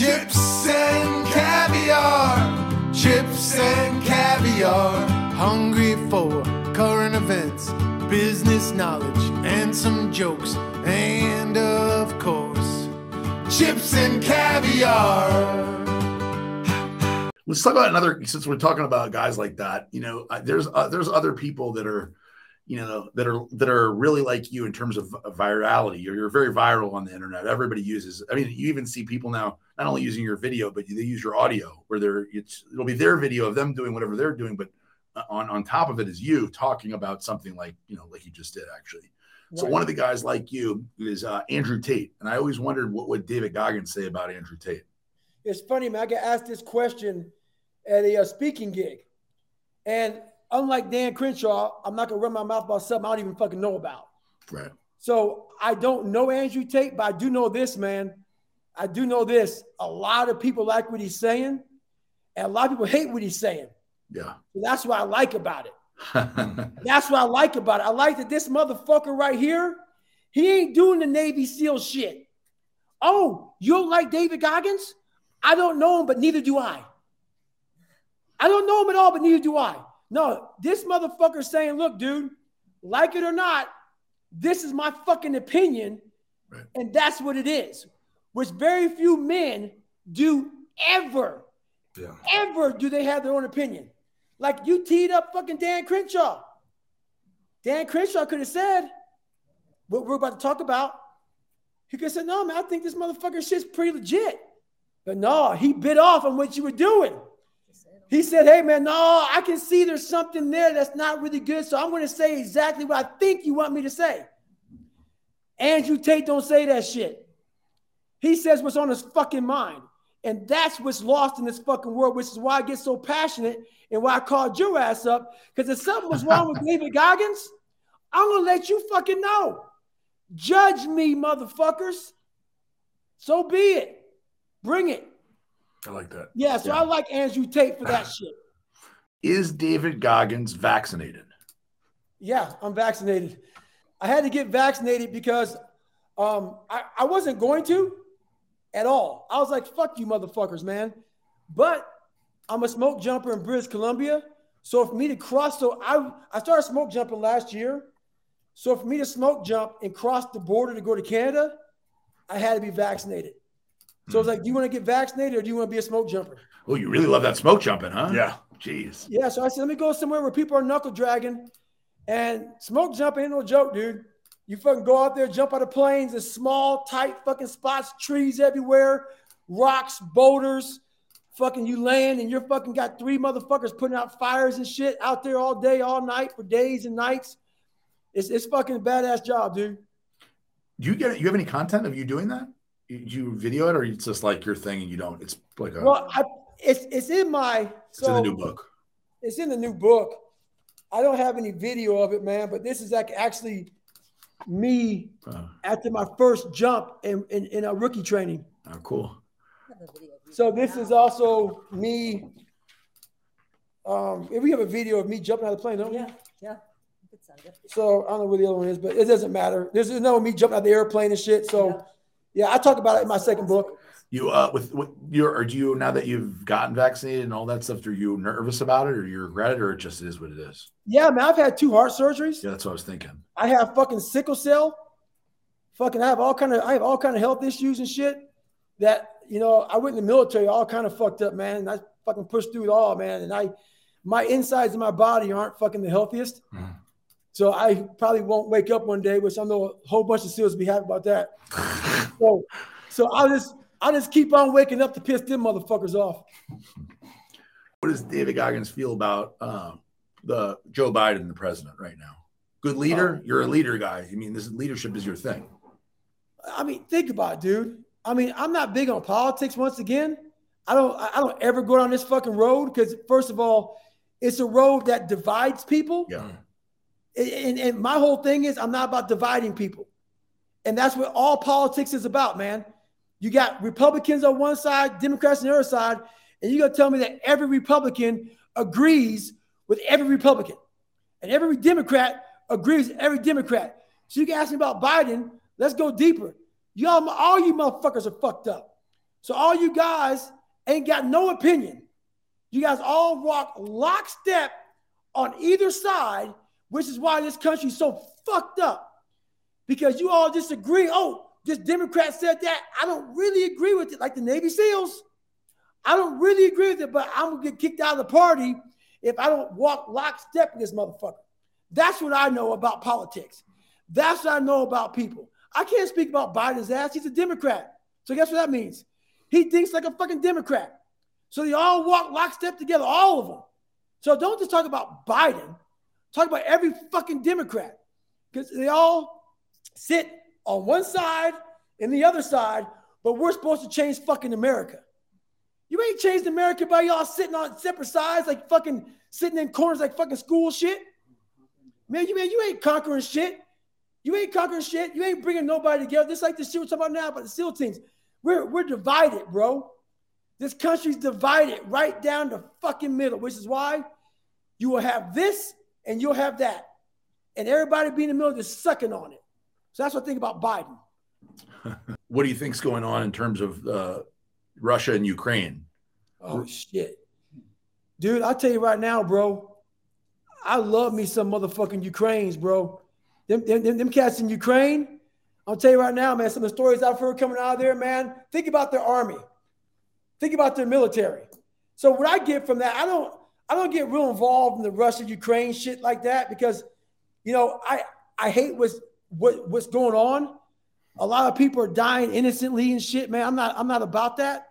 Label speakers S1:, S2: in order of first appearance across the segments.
S1: Chips and caviar, chips and caviar. Hungry for current events, business knowledge, and some jokes. And of course, chips and caviar.
S2: Let's talk about another. Since we're talking about guys like that, you know, uh, there's uh, there's other people that are, you know, that are that are really like you in terms of virality. You're, you're very viral on the internet. Everybody uses. I mean, you even see people now not only using your video, but they use your audio, where they're it's it'll be their video of them doing whatever they're doing, but uh, on on top of it is you talking about something like you know like you just did actually. So one of the guys like you is uh, Andrew Tate, and I always wondered what would David Goggins say about Andrew Tate.
S3: It's funny, man. I got asked this question at a, uh speaking gig, and unlike Dan Crenshaw, I'm not gonna run my mouth about something I don't even fucking know about.
S2: Right.
S3: So I don't know Andrew Tate, but I do know this, man. I do know this. A lot of people like what he's saying, and a lot of people hate what he's saying.
S2: Yeah.
S3: So that's what I like about it. That's what I like about it. I like that this motherfucker right here, he ain't doing the Navy SEAL shit. Oh, you don't like David Goggins? I don't know him, but neither do I. I don't know him at all, but neither do I. No, this motherfucker saying, look, dude, like it or not, this is my fucking opinion,
S2: Right.
S3: and that's what it is. Which very few men do ever,
S2: Yeah.
S3: ever do they have their own opinion. Like you teed up fucking Dan Crenshaw. Dan Crenshaw could have said what we're about to talk about. He could have said, no, man, I think this motherfucker shit's pretty legit. But no, he bit off on what you were doing. He said, hey, man, no, I can see there's something there that's not really good. So I'm going to say exactly what I think you want me to say. Andrew Tate don't say that shit. He says what's on his fucking mind. And that's what's lost in this fucking world, which is why I get so passionate and why I called your ass up. Because if something was wrong with David Goggins, I'm gonna let you fucking know. Judge me, motherfuckers. So be it. Bring it.
S2: I like that.
S3: Yeah, so I like Andrew Tate for that shit.
S2: Is David Goggins vaccinated?
S3: Yeah, I'm vaccinated. I had to get vaccinated because um, I, I wasn't going to at all. I was like, fuck you, motherfuckers, man. But I'm a smoke jumper in British Columbia. So for me to cross, so I, I started smoke jumping last year. So for me to smoke jump and cross the border to go to Canada, I had to be vaccinated. So I was like, do you want to get vaccinated or do you want to be a smoke jumper?
S2: Oh, you really love that smoke jumping, huh?
S4: Yeah.
S2: Jeez.
S3: Yeah, so I said, let me go somewhere where people are knuckle dragging. And smoke jumping ain't no joke, dude. You fucking go out there, jump out of planes in small, tight fucking spots, trees everywhere, rocks, boulders. Fucking you land and you're fucking got three motherfuckers putting out fires and shit out there all day, all night for days and nights. It's it's fucking a badass job, dude.
S2: Do you get it? You have any content of you doing that? You, you video it, or it's just like your thing and you don't? It's like a,
S3: Well, I, it's it's in my
S2: it's in the new book.
S3: It's in the new book. I don't have any video of it, man, but this is like actually me
S2: Uh,
S3: after my first jump in, in, in a rookie training.
S2: oh, cool.
S3: So this is also me. Um, if we have a video of me jumping out of the plane, don't we?
S5: Yeah, yeah. Yeah.
S3: So I don't know where the other one is, but it doesn't matter. There's no me jumping out of the airplane and shit. So yeah, I talk about it in my second book.
S2: You uh, with with your or do you now that you've gotten vaccinated and all that stuff? Are you nervous about it, or you regret it, or it just is what it is?
S3: Yeah, man, I've had two heart surgeries.
S2: Yeah, that's what I was thinking.
S3: I have fucking sickle cell. Fucking, I have all kind of, I have all kind of health issues and shit. That you know, I went in the military, all kind of fucked up, man. And I fucking pushed through it all, man. And I, my insides of my body aren't fucking the healthiest.
S2: Mhm.
S3: So I probably won't wake up one day, which I know a whole bunch of SEALs be happy about that. so, so I'll just, I'll just keep on waking up to piss them motherfuckers off.
S2: What does David Goggins feel about uh, the Joe Biden, the president, right now? Good leader. You're a leader guy. I mean, this leadership is your thing.
S3: I mean, think about it, dude. I mean, I'm not big on politics. Once again, I don't. I don't ever go down this fucking road because, first of all, it's a road that divides people.
S2: Yeah.
S3: And, and my whole thing is, I'm not about dividing people, and that's what all politics is about, man. You got Republicans on one side, Democrats on the other side, and you're gonna tell me that every Republican agrees with every Republican, and every Democrat agrees with every Democrat. So you can ask me about Biden. Let's go deeper. Y'all, all you motherfuckers are fucked up. So all you guys ain't got no opinion. You guys all walk lockstep on either side, which is why this country's so fucked up. Because you all disagree. Oh, this Democrat said that. I don't really agree with it, like the Navy SEALs. I don't really agree with it, but I'm gonna get kicked out of the party if I don't walk lockstep with this motherfucker. That's what I know about politics. That's what I know about people. I can't speak about Biden's ass. He's a Democrat. So guess what that means? He thinks like a fucking Democrat. So they all walk lockstep together, all of them. So don't just talk about Biden. Talk about every fucking Democrat. Because they all sit on one side and the other side, but we're supposed to change fucking America. You ain't changed America by y'all sitting on separate sides, like fucking sitting in corners like fucking school shit. Man, you man, you ain't conquering shit. You ain't conquering shit. You ain't bringing nobody together. Just like the shit we're talking about now about the SEAL teams. We're we're divided, bro. This country's divided right down the fucking middle, which is why you will have this and you'll have that. And everybody be in the middle just sucking on it. So that's what I think about Biden.
S2: what do you think's going on in terms of uh, Russia and Ukraine?
S3: Oh shit. Dude, I'll tell you right now, bro. I love me some motherfucking Ukrainians, bro. Them, them, them cats in Ukraine, I'll tell you right now, man, some of the stories I've heard coming out of there, man. Think about their army. Think about their military. So what I get from that, I don't I don't get real involved in the Russia Ukraine shit like that because you know, I I hate what's what what's going on. A lot of people are dying innocently and shit, man. I'm not I'm not about that.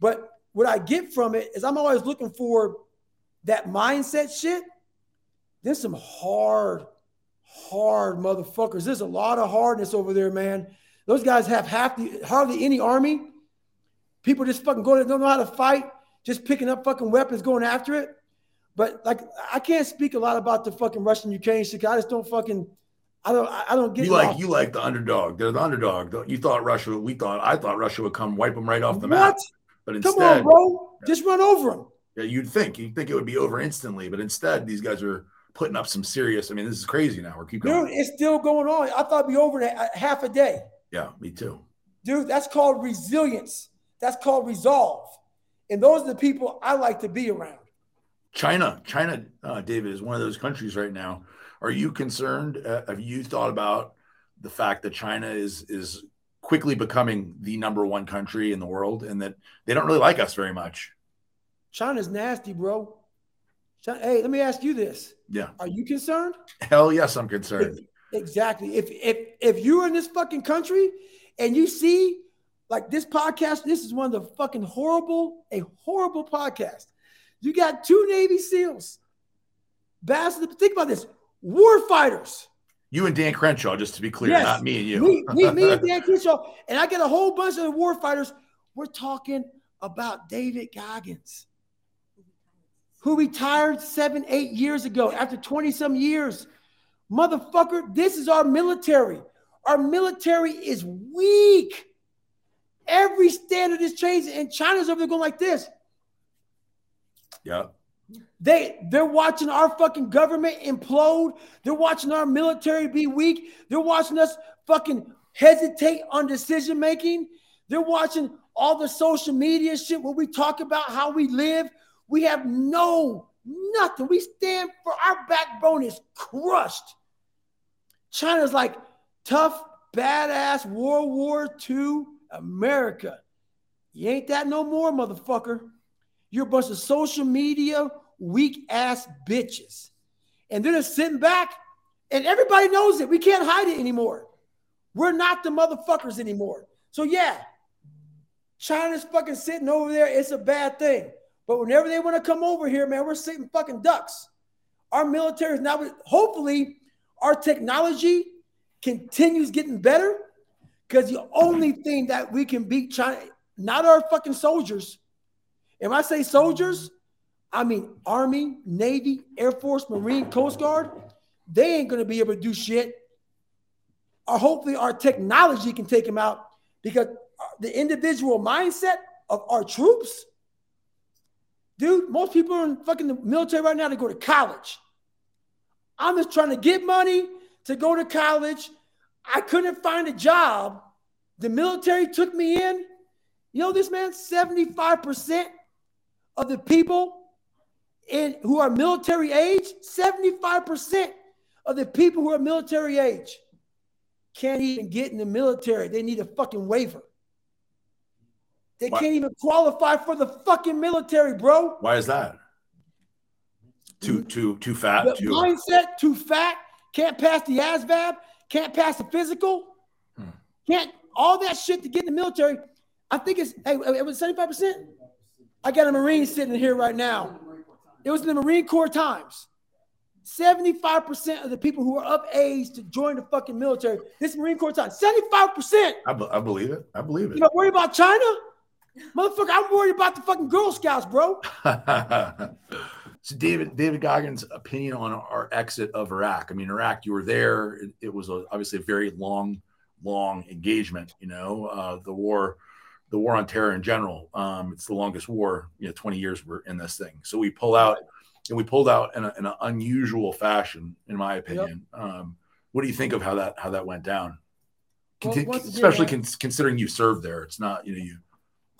S3: But what I get from it is I'm always looking for that mindset shit. There's some hard, hard motherfuckers. There's a lot of hardness over there, man. Those guys have half the hardly any army. People just fucking go, don't know how to fight, just picking up fucking weapons, going after it. But like, I can't speak a lot about the fucking Russian Ukraine shit. I just don't fucking, I don't, I don't get.
S2: You like, you like the underdog. They're the underdog. You thought Russia. We thought, I thought Russia would come wipe them right off the what? map. But instead,
S3: come on, bro, just run over them.
S2: Yeah, you'd think you'd think it would be over instantly, but instead, these guys are putting up some serious. I mean, this is crazy now. We're keep going.
S3: Dude, it's still going on. I thought it'd be over in half a day.
S2: Yeah, me too.
S3: Dude, that's called resilience. That's called resolve. And those are the people I like to be around.
S2: China, China, uh, David, is one of those countries right now. Are you concerned? Uh, have you thought about the fact that China is is quickly becoming the number one country in the world, and that they don't really like us very much?
S3: China's nasty, bro. China, hey, let me ask you this.
S2: Yeah.
S3: Are you concerned?
S2: Hell yes, I'm concerned.
S3: If, exactly. If if if you're in this fucking country and you see like this podcast, this is one of the fucking horrible, a horrible podcast. You got two Navy SEALs. Bastard, think about this. War fighters.
S2: You and Dan Crenshaw, just to be clear, yes. not me and you.
S3: Me, me, me and Dan Crenshaw. And I get a whole bunch of war fighters. We're talking about David Goggins, who retired seven, eight years ago after 20 some years. Motherfucker, this is our military. Our military is weak. Every standard is changing, and China's over there going like this.
S2: Yeah.
S3: They they're watching our fucking government implode. They're watching our military be weak. They're watching us fucking hesitate on decision making. They're watching all the social media shit where we talk about how we live. We have no nothing. We stand for our backbone is crushed. China's like tough, badass World War II America. You ain't that no more, motherfucker. You're a bunch of social media weak ass bitches. And they're just sitting back, and everybody knows it. We can't hide it anymore. We're not the motherfuckers anymore. So, yeah, China's fucking sitting over there. It's a bad thing. But whenever they want to come over here, man, we're sitting fucking ducks. Our military is now, hopefully, our technology continues getting better because the only thing that we can beat China, not our fucking soldiers. And when I say soldiers, I mean Army, Navy, Air Force, Marine, Coast Guard. They ain't gonna be able to do shit. Or hopefully our technology can take them out because uh, the individual mindset of our troops, dude, most people are in fucking the military right now to go to college. I'm just trying to get money to go to college I couldn't find a job. The military took me in, You know this man, 75% of the people in who are military age, 75% of the people who are military age can't even get in the military. They need a fucking waiver. They
S2: Why-
S3: can't even qualify for the fucking military, bro.
S2: Why is that? Too too too fat.
S3: The
S2: Too.
S3: mindset, too fat, can't pass the ASVAB, can't pass the physical,
S2: Hmm.
S3: can't all that shit to get in the military. I think it's hey, it was 75%. I got a Marine sitting here right now. It was in the Marine Corps times. 75% of the people who are of age to join the fucking military, this Marine Corps time, 75%.
S2: I, be- I believe it. I believe it.
S3: You not worried about China? Motherfucker, I'm worried about the fucking Girl Scouts, bro.
S2: so David David Goggins' opinion on our exit of Iraq. I mean, Iraq, you were there. It, it was a, obviously a very long, long engagement. You know, uh, the war, the war on terror in general. Um, it's the longest war. You know, twenty years we're in this thing. So we pull out, and we pulled out in, a, in an unusual fashion, in my opinion. Um, what do you think of how that how that went down?
S3: Well,
S2: Conti-
S3: once
S2: especially con- considering you served there. It's not you know you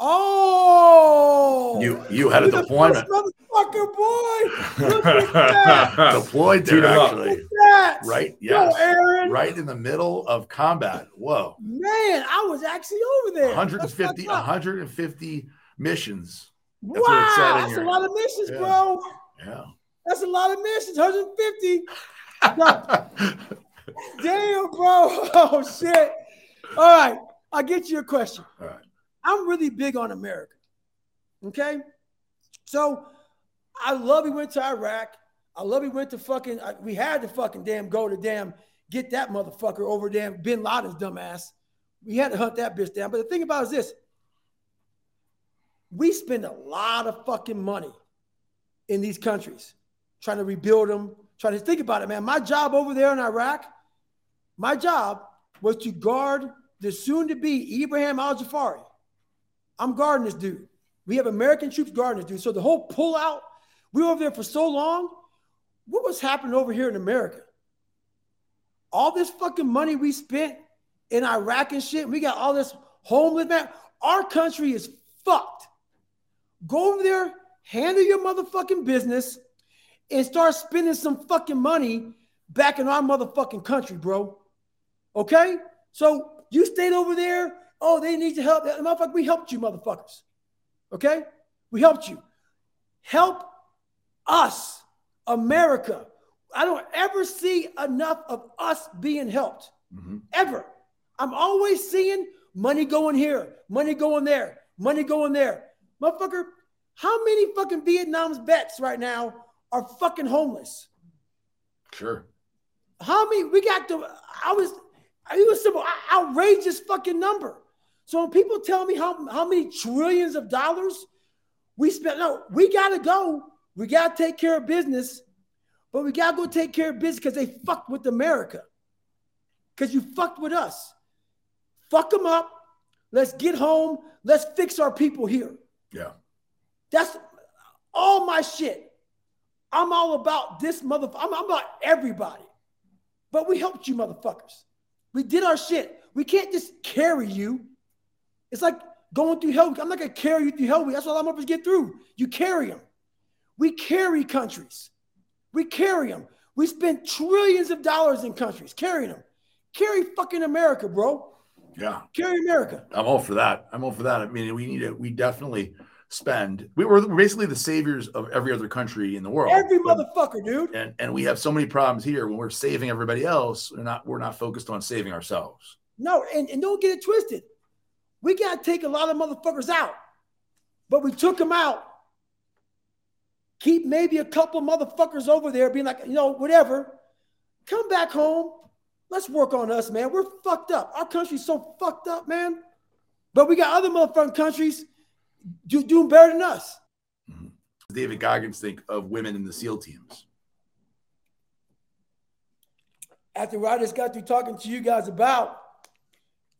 S3: Oh,
S2: you you had a deployment.
S3: motherfucker, boy. Look at that.
S2: deployed
S4: Teed
S2: there
S4: 'em
S2: actually.
S3: Look at that.
S2: Right?
S3: Yo,
S2: Yes.
S3: Aaron.
S2: Right in the middle of combat. Whoa.
S3: Man, I was actually over there.
S2: 150,
S3: That's fucked up.
S2: 150 missions.
S3: Wow,
S2: That's said
S3: that's
S2: your-
S3: a lot of missions,
S2: Yeah.
S3: bro.
S2: Yeah.
S3: That's a lot of missions. 150. Damn, bro. Oh shit. All right. I'll get you a question.
S2: All right.
S3: I'm really big on America. Okay. So I love we went to Iraq. I love we went to fucking, I- we had to fucking damn go to damn get that motherfucker over damn Bin Laden's dumbass. We had to hunt that bitch down. But the thing about is this we spend a lot of fucking money in these countries trying to rebuild them, trying to think about it, man. My job over there in Iraq, my job was to guard the soon to be Ibrahim Al Jafari. I'm guarding this dude. We have American troops guarding this dude. So the whole pullout, we were over there for so long. What was happening over here in America? All this fucking money we spent in Iraq and shit, we got all this homeless man. Our country is fucked. Go over there, handle your motherfucking business, and start spending some fucking money back in our motherfucking country, bro. Okay? So you stayed over there. Oh, they need your help. Motherfucker, we helped you, motherfuckers. Okay? We helped you. Help us, America. I don't ever see enough of us being helped.
S2: Mhm.
S3: Ever. I'm always seeing money going here, money going there, money going there. Motherfucker, how many fucking Vietnam's vets right now are fucking homeless?
S2: Sure.
S3: How many? We got the. I was. It was simple. Outrageous fucking number. So when people tell me how how many trillions of dollars we spent, no, we gotta go. We gotta take care of business, but we gotta go take care of business because they fucked with America. Because you fucked with us. Fuck them up. Let's get home. Let's fix our people here.
S2: Yeah.
S3: That's all my shit. I'm all about this motherfucker. I'm, I'm about everybody. But we helped you motherfuckers. We did our shit. We can't just carry you. It's like going through hell. I'm not gonna carry you through hell. That's what I'm up to get through. You carry them. We carry countries. We carry them. We spend trillions of dollars in countries carrying them. Carry fucking America, bro.
S2: Yeah.
S3: Carry America.
S2: I'm all for that. I'm all for that. I mean, we need to, we definitely spend, we were basically the saviors of every other country in the world.
S3: Every
S2: But-
S3: motherfucker, dude.
S2: and and we have so many problems here when we're saving everybody else we're not we're not focused on saving ourselves
S3: No, and, and don't get it twisted. We got to take a lot of motherfuckers out, but we took them out. Keep maybe a couple motherfuckers over there being like, you know, whatever. Come back home. Let's work on us, man. We're fucked up. Our country's so fucked up, man. But we got other motherfucking countries do, doing better than us.
S2: david goggins think of women in the seal teams
S3: After I just got through talking to you guys about,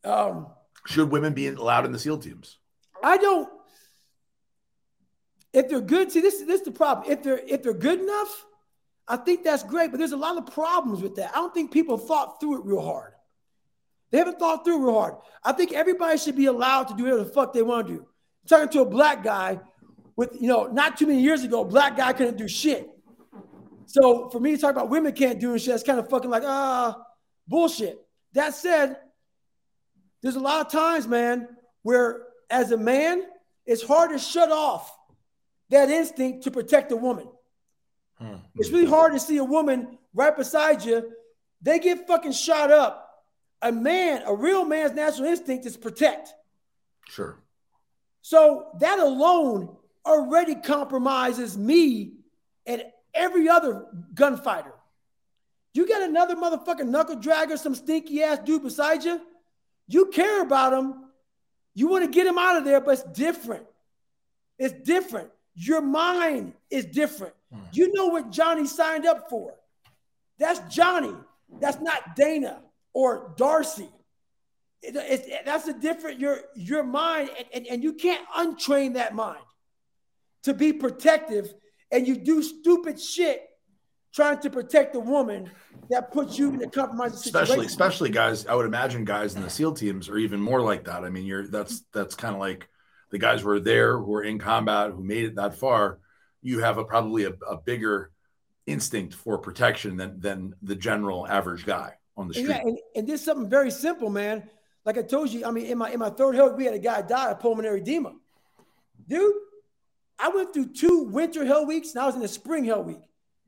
S3: um,
S2: should women be allowed in the seal teams
S3: I don't. If they're good, see this this is the problem. If they're if they're good enough, I think that's great. But there's a lot of problems with that. I don't think people thought through it real hard. They haven't thought through real hard. I think everybody should be allowed to do whatever the fuck they want to do. talking to a black guy with, you know, not too many years ago, black guy couldn't do shit. So for me to talk about women can't do shit, that's kind of fucking like, ah, bullshit. That said, there's a lot of times, man, where as a man, it's hard to shut off that instinct to protect a woman. Hmm. It's really hard to see a woman right beside you. They get fucking shot up. A man, a real man's natural instinct is protect.
S2: Sure.
S3: So that alone already compromises me and every other gunfighter. You got another motherfucking knuckle dragger, some stinky ass dude beside you. You care about him. You want to get him out of there, but it's different. It's different. Your mind is different. Hmm. You know what Johnny signed up for. That's Johnny. That's not Dana or Darcy. It, it, it, that's a different your your mind, and, and, and you can't untrain that mind to be protective, and you do stupid shit trying to protect a woman that puts you in a compromising
S2: situation. Especially, especially guys. I would imagine guys in the SEAL teams are even more like that. I mean, you're that's that's kind of like the guys who are there, who are in combat, who made it that far, you have a probably a, a bigger instinct for protection than than the general average guy on the street.
S3: And yeah, and, and this is something very simple, man. Like I told you, I mean, in my in my third hell, we had a guy die of pulmonary edema. Dude, I went through two winter hell weeks and I was in a spring hell week.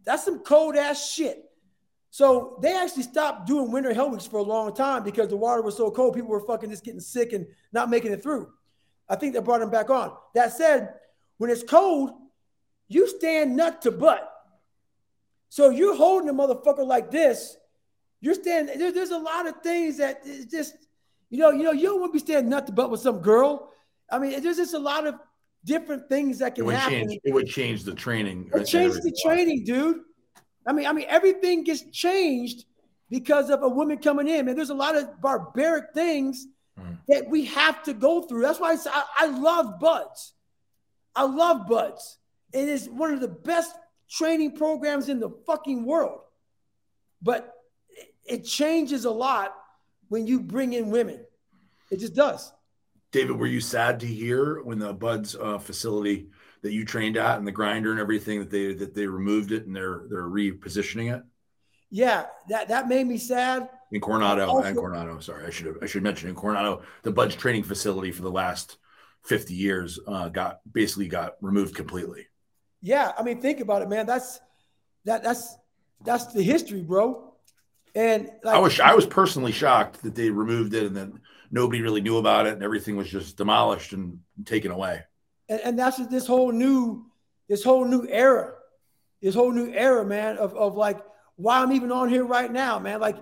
S3: That's some cold ass shit. So they actually stopped doing winter hell weeks for a long time because the water was so cold, people were fucking just getting sick and not making it through. I think they brought him back on. That said, when it's cold, you stand nut to butt. So you're holding a motherfucker like this. You're standing. There, there's a lot of things that just, you know, you know, you don't want to be standing nut to butt with some girl. I mean, there's just a lot of different things that can
S2: it would
S3: happen.
S2: Change, it would change the training.
S3: It changes the training, dude. I mean, I mean, everything gets changed because of a woman coming in. And there's a lot of barbaric things mm. that we have to go through. That's why I, say, I, I love BUD/S. I love BUD/S. It is one of the best training programs in the fucking world. But it changes a lot when you bring in women. It just does.
S2: David, were you sad to hear when the BUD/S uh, facility that you trained at and the grinder and everything that they that they removed it and they're they're repositioning it?
S3: Yeah, that that made me sad.
S2: In Coronado, also, in Coronado. Sorry, I should have I should mention in Coronado, the BUD/S training facility for the last 50 years uh, got basically got removed completely.
S3: Yeah, I mean, think about it, man. That's that that's that's the history, bro. And
S2: like, I was I was personally shocked that they removed it and then nobody really knew about it and everything was just demolished and taken away.
S3: And, and that's this whole new this whole new era, this whole new era, man, of, of like why I'm even on here right now, man. Like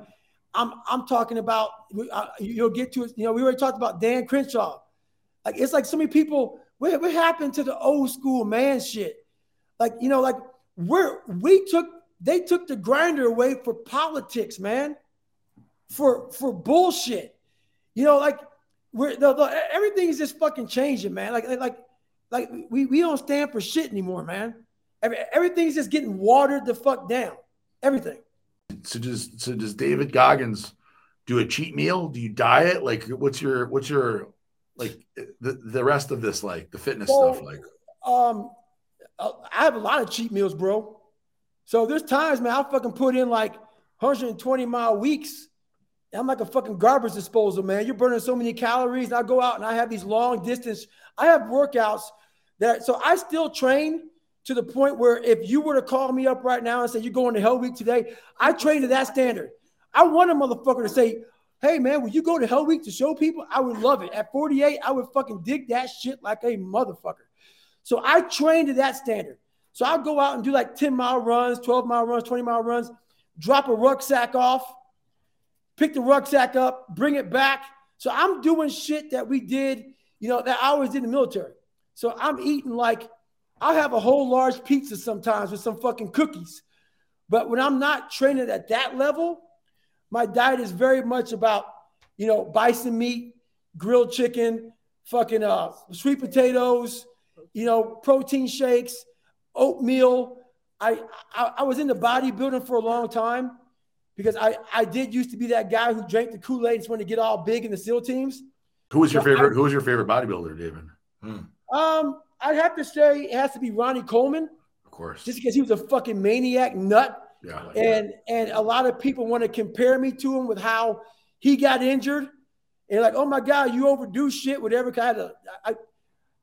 S3: I'm I'm talking about uh, you'll get to it. You know, we already talked about Dan Crenshaw. Like it's like so many people. What, what happened to the old school man shit? Like you know, like we're we took they took the grinder away for politics, man, for for bullshit. You know, like we're the, the, everything is just fucking changing, man. Like like like we, we don't stand for shit anymore, man. Every, everything's just getting watered the fuck down. Everything.
S2: So does so does David Goggins do a cheat meal? Do you diet? Like what's your what's your like the, the rest of this like the fitness stuff like?
S3: Um I have a lot of cheat meals, bro. So there's times, man, I'll fucking put in like 120 mile weeks. I'm like a fucking garbage disposal, man. You're burning so many calories. And I go out and I have these long distance. I have workouts that so I still train to the point where if you were to call me up right now and say you're going to Hell Week today, I train to that standard. I want a motherfucker to say, "Hey man, will you go to Hell Week to show people?" I would love it. At 48, I would fucking dig that shit like a motherfucker. So I train to that standard. So I'll go out and do like 10 mile runs, 12 mile runs, 20 mile runs, drop a rucksack off, pick the rucksack up, bring it back. So I'm doing shit that we did, you know, that I always did in the military. So I'm eating like I'll have a whole large pizza sometimes with some fucking cookies. But when I'm not training at that level, my diet is very much about, you know, bison meat, grilled chicken, fucking uh, sweet potatoes, you know, protein shakes, oatmeal. I, I, I was into bodybuilding for a long time. because I I did used to be that guy who drank the Kool Aid and just wanted to get all big in the SEAL teams.
S2: Who was your
S3: So I-
S2: favorite? Who was your favorite bodybuilder, David? Hmm,
S3: Um, I'd have to say it has to be Ronnie Coleman,
S2: of course.
S3: just because he was a fucking maniac nut.
S2: yeah.
S3: and and a lot of people want to compare me to him with how he got injured and like oh my god you overdo shit whatever kind of I, I-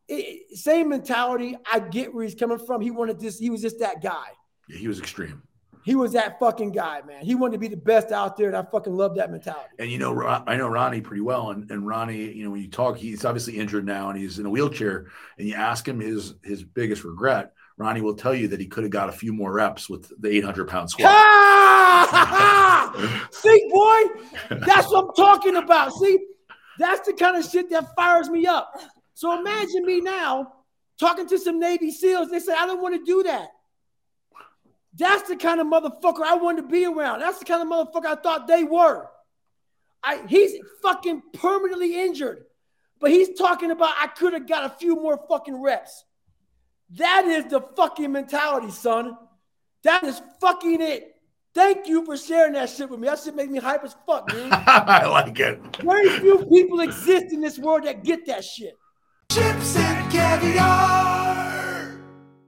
S3: it- same mentality i get where he's coming from he wanted this he was just that guy
S2: yeah, he was extreme.
S3: He was that fucking guy man he wanted to be the best out there and i fucking love that mentality
S2: And you know, I know Ronnie pretty well, and, and Ronnie, you know, when you talk, he's obviously injured now, and he's in a wheelchair. And you ask him his his biggest regret. Ronnie will tell you that he could have got a few more reps with the 800 pound squat.
S3: see boy that's what i'm talking about see that's the kind of shit that fires me up so imagine me now talking to some navy seals they say i don't want to do that that's the kind of motherfucker i wanted to be around that's the kind of motherfucker i thought they were I, he's fucking permanently injured but he's talking about i could have got a few more fucking reps that is the fucking mentality son that is fucking it. Thank you for sharing that shit with me. That shit make me hype as fuck, dude.
S2: I like it.
S3: Very few people exist in this world that get that shit.
S1: Chips and caviar.